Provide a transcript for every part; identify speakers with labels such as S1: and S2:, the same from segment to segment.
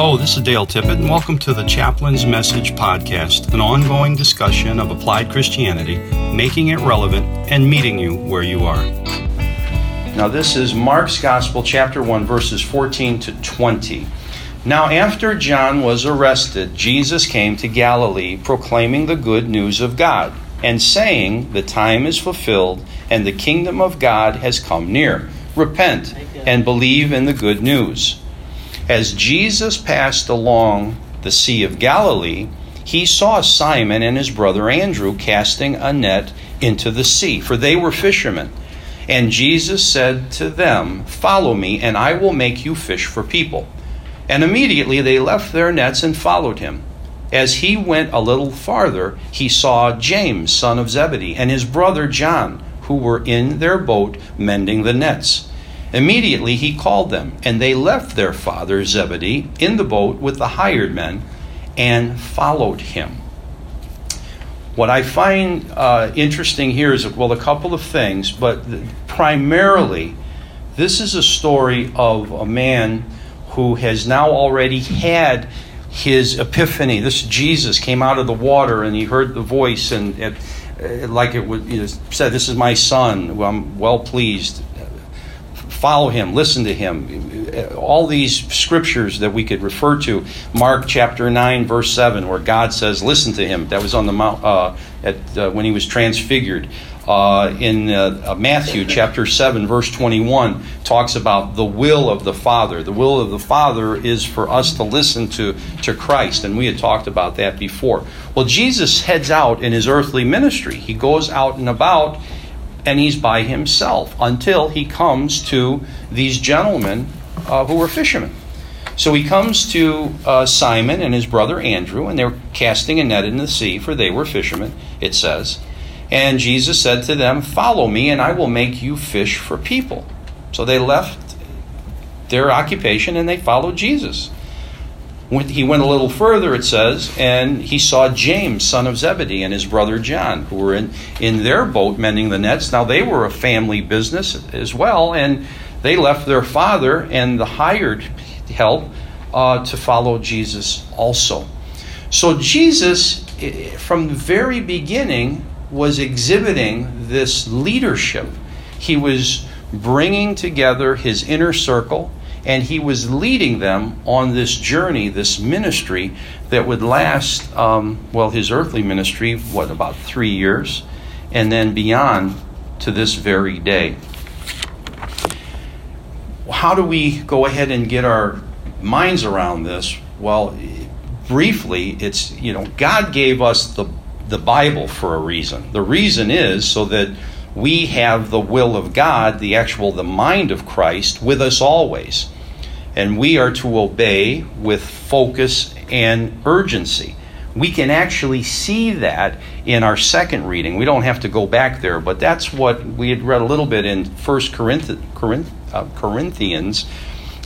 S1: Hello, this is Dale Tippett, and welcome to the Chaplain's Message Podcast, an ongoing discussion of applied Christianity, making it relevant and meeting you where you are. Now, this is Mark's Gospel, chapter 1, verses 14 to 20. Now, after John was arrested, Jesus came to Galilee proclaiming the good news of God and saying, The time is fulfilled and the kingdom of God has come near. Repent and believe in the good news. As Jesus passed along the Sea of Galilee, he saw Simon and his brother Andrew casting a net into the sea, for they were fishermen. And Jesus said to them, Follow me, and I will make you fish for people. And immediately they left their nets and followed him. As he went a little farther, he saw James, son of Zebedee, and his brother John, who were in their boat mending the nets. Immediately he called them, and they left their father Zebedee in the boat with the hired men and followed him. What I find uh, interesting here is, well, a couple of things, but primarily, this is a story of a man who has now already had his epiphany. This Jesus came out of the water and he heard the voice, and it, like it was said, This is my son, I'm well pleased follow him, listen to him. All these scriptures that we could refer to. Mark chapter 9, verse 7, where God says, listen to him. That was on the mount uh, at, uh, when he was transfigured. Uh, in uh, Matthew chapter 7, verse 21, talks about the will of the Father. The will of the Father is for us to listen to, to Christ, and we had talked about that before. Well, Jesus heads out in his earthly ministry. He goes out and about and he's by himself until he comes to these gentlemen uh, who were fishermen. So he comes to uh, Simon and his brother Andrew, and they're casting a net in the sea, for they were fishermen, it says. And Jesus said to them, Follow me, and I will make you fish for people. So they left their occupation and they followed Jesus he went a little further, it says, and he saw James, son of Zebedee, and his brother John, who were in, in their boat mending the nets. Now, they were a family business as well, and they left their father and the hired help uh, to follow Jesus also. So, Jesus, from the very beginning, was exhibiting this leadership. He was bringing together his inner circle and he was leading them on this journey, this ministry that would last, um, well, his earthly ministry, what, about three years, and then beyond to this very day. How do we go ahead and get our minds around this? Well, briefly, it's, you know, God gave us the, the Bible for a reason. The reason is so that we have the will of God, the actual the mind of Christ with us always. And we are to obey with focus and urgency. We can actually see that in our second reading. We don't have to go back there, but that's what we had read a little bit in First Corinth, Corinth, uh, Corinthians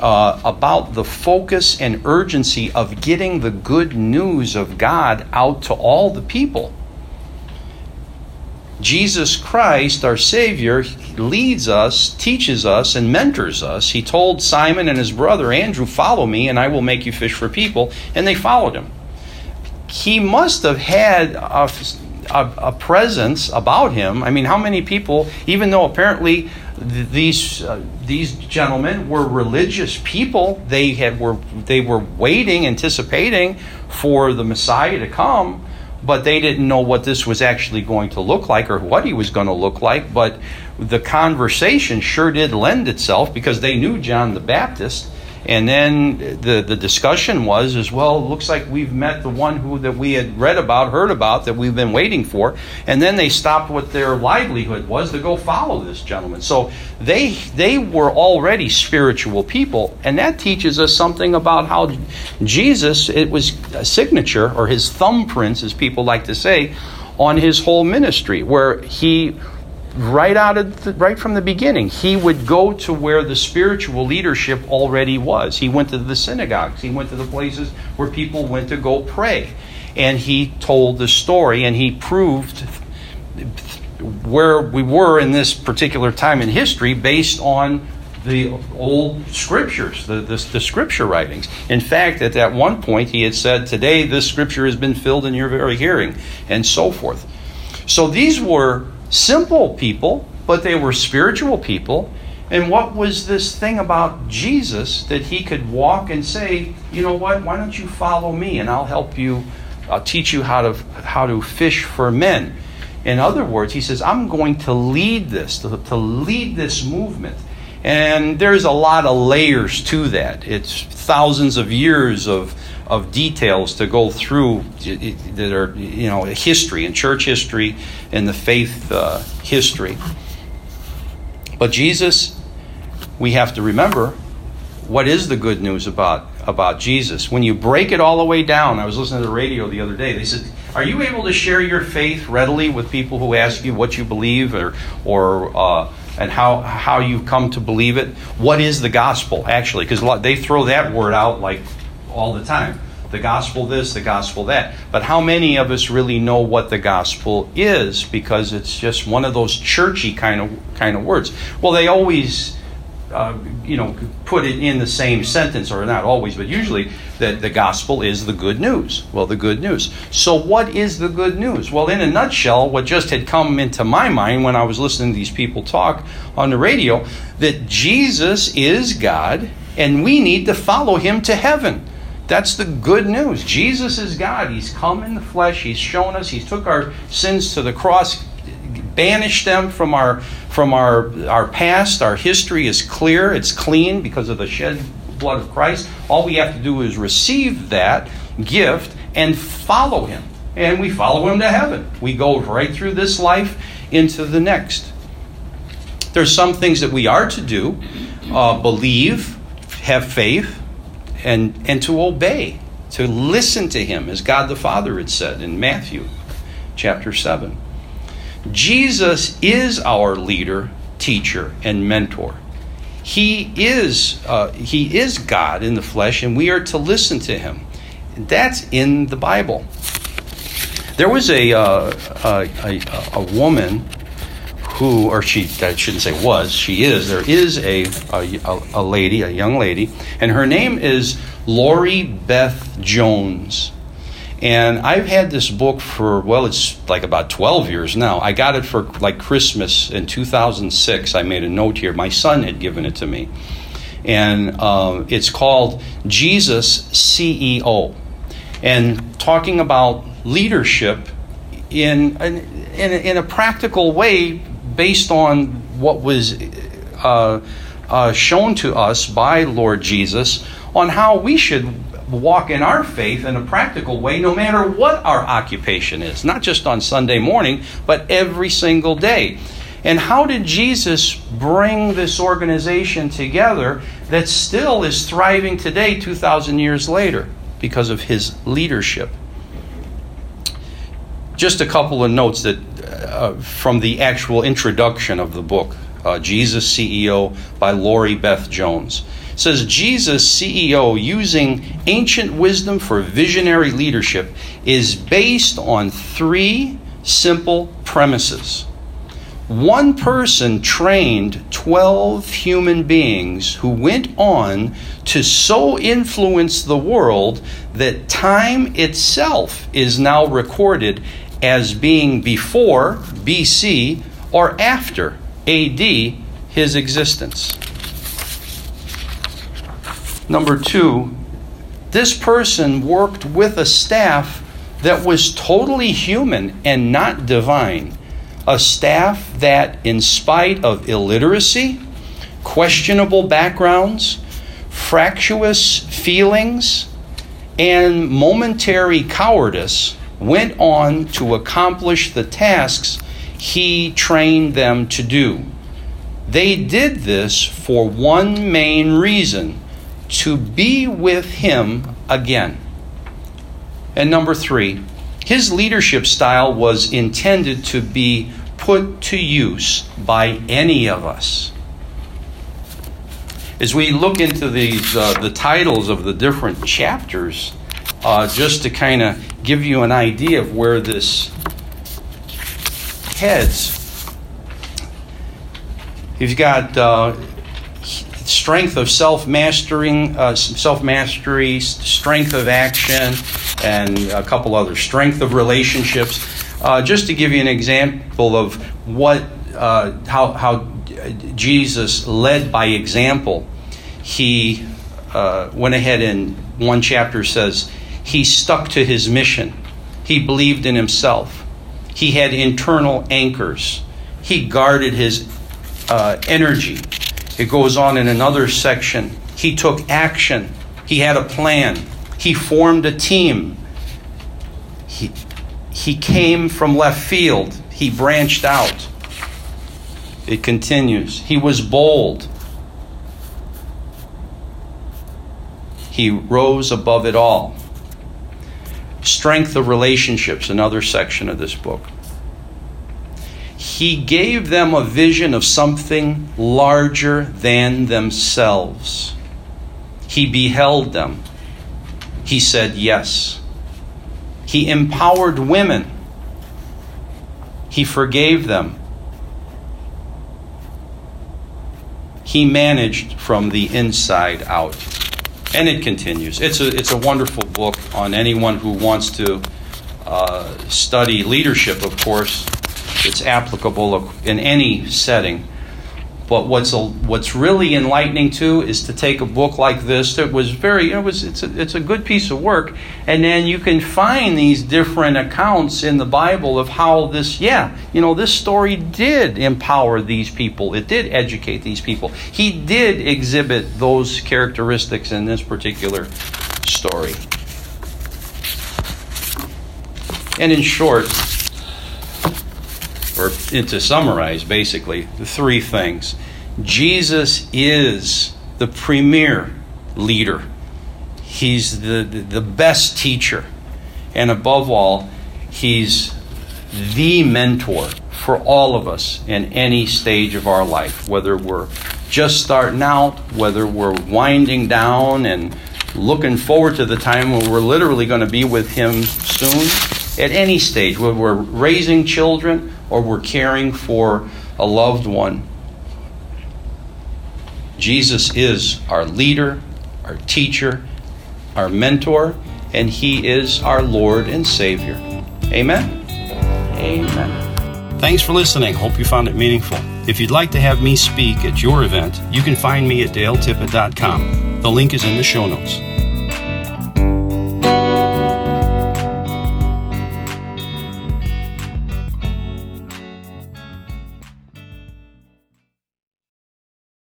S1: uh, about the focus and urgency of getting the good news of God out to all the people. Jesus Christ, our Savior, leads us, teaches us, and mentors us. He told Simon and his brother Andrew, Follow me, and I will make you fish for people. And they followed him. He must have had a, a, a presence about him. I mean, how many people, even though apparently th- these, uh, these gentlemen were religious people, they, had, were, they were waiting, anticipating for the Messiah to come but they didn't know what this was actually going to look like or what he was going to look like. But the conversation sure did lend itself because they knew John the Baptist. And then the, the discussion was as well, looks like we've met the one who that we had read about, heard about, that we've been waiting for. And then they stopped what their livelihood was to go follow this gentleman. So they they were already spiritual people, and that teaches us something about how Jesus, it was a signature, or his thumbprints, as people like to say, on his whole ministry, where he right out of the, right from the beginning he would go to where the spiritual leadership already was he went to the synagogues he went to the places where people went to go pray and he told the story and he proved where we were in this particular time in history based on the old scriptures, the, the, the, scripture writings. In fact, at that one point, he had said, Today this scripture has been filled in your very hearing, and so forth. So these were simple people, but they were spiritual people. And what was this thing about Jesus that he could walk and say, You know what? Why don't you follow me, and I'll help you, I'll teach you how to, how to fish for men. In other words, he says, I'm going to lead this, to, to lead this movement. And there's a lot of layers to that. It's thousands of years of, of details to go through that are, you know, history and church history and the faith uh, history. But Jesus, we have to remember what is the good news about, about Jesus? When you break it all the way down, I was listening to the radio the other day. They said, Are you able to share your faith readily with people who ask you what you believe or, or uh, and how how you come to believe it. What is the gospel actually? Because they throw that word out like all the time. The gospel this, the gospel that. But how many of us really know what the gospel is? Because it's just one of those churchy kind of kind of words. Well, they always uh, you know, put it in the same sentence, or not always, but usually, that the gospel is the good news. Well, the good news. So, what is the good news? Well, in a nutshell, what just had come into my mind when I was listening to these people talk on the radio, that Jesus is God, and we need to follow him to heaven. That's the good news. Jesus is God. He's come in the flesh. He's shown us. He took our sins to the cross, banished them from our from our, our past. Our history is clear, it's clean because of the shed blood of Christ. All we have to do is receive that gift and follow Him. And we follow Him to heaven. We go right through this life into the next. There's some things that we are to do uh, believe, have faith, and, and to obey, to listen to Him, as God the Father had said in Matthew chapter 7. Jesus is our leader, teacher, and mentor. He is, uh, he is God in the flesh, and we are to listen to him. That's in the Bible. There was a, uh, a, a, a, woman who, or she, I shouldn't say was, she is, there is a, a, a lady, a young lady, and her name is Laurie Beth Jones. And I've had this book for, well, it's like about 12 years now. I got it for like Christmas in 2006. I made a note here. My son had given it to me. And uh, it's called Jesus CEO. And talking about leadership in, in, in, a, practical way based on what was uh, uh, shown to us by Lord Jesus on how we should walk in our faith in a practical way no matter what our occupation is, not just on Sunday morning, but every single day. And how did Jesus bring this organization together that still is thriving today, 2,000 years later, because of his leadership? Just a couple of notes that uh, from the actual introduction of the book, uh, Jesus CEO by Laurie Beth Jones says Jesus, CEO, using ancient wisdom for visionary leadership, is based on three simple premises. One person trained 12 human beings who went on to so influence the world that time itself is now recorded as being before BC or after AD his existence. Number two, this person worked with a staff that was totally human and not divine. A staff that, in spite of illiteracy, questionable backgrounds, fractious feelings, and momentary cowardice, went on to accomplish the tasks he trained them to do. They did this for one main reason to be with him again. And number three, his leadership style was intended to be put to use by any of us. As we look into these, uh, the titles of the different chapters, uh, just to kind of give you an idea of where this heads, you've got uh, strength of self mastering, uh, self mastery, strength of action, and a couple other strength of relationships. Uh, just to give you an example of what uh, how how Jesus led by example, he uh, went ahead and one chapter says he stuck to his mission. He believed in himself. He had internal anchors. He guarded his uh, energy. It goes on in another section. He took action. He had a plan. He formed a team. He, he came from left field. He branched out. It continues. He was bold. He rose above it all. Strength of relationships, another section of this book. He gave them a vision of something larger than themselves. He beheld them. He said yes. He empowered women. He forgave them. He managed from the inside out. And it continues. It's a, it's a wonderful book on anyone who wants to uh, study leadership, of course it's applicable in any setting. But what's a, what's really enlightening too is to take a book like this that was very it was it's a, it's a good piece of work, and then you can find these different accounts in the Bible of how this yeah you know this story did empower these people, it did educate these people, he did exhibit those characteristics in this particular story. And in short, or to summarize basically, the three things. Jesus is the premier leader. He's the, the, the best teacher. And above all, he's the mentor for all of us in any stage of our life, whether we're just starting out, whether we're winding down and looking forward to the time when we're literally going to be with him soon, at any stage, whether we're raising children or we're caring for a loved one. Jesus is our leader, our teacher, our mentor, and He is our Lord and Savior. Amen. Amen.
S2: Thanks for listening. Hope you found it meaningful. If you'd like to have me speak at your event, you can find me at daletippett.com. The link is in the show notes.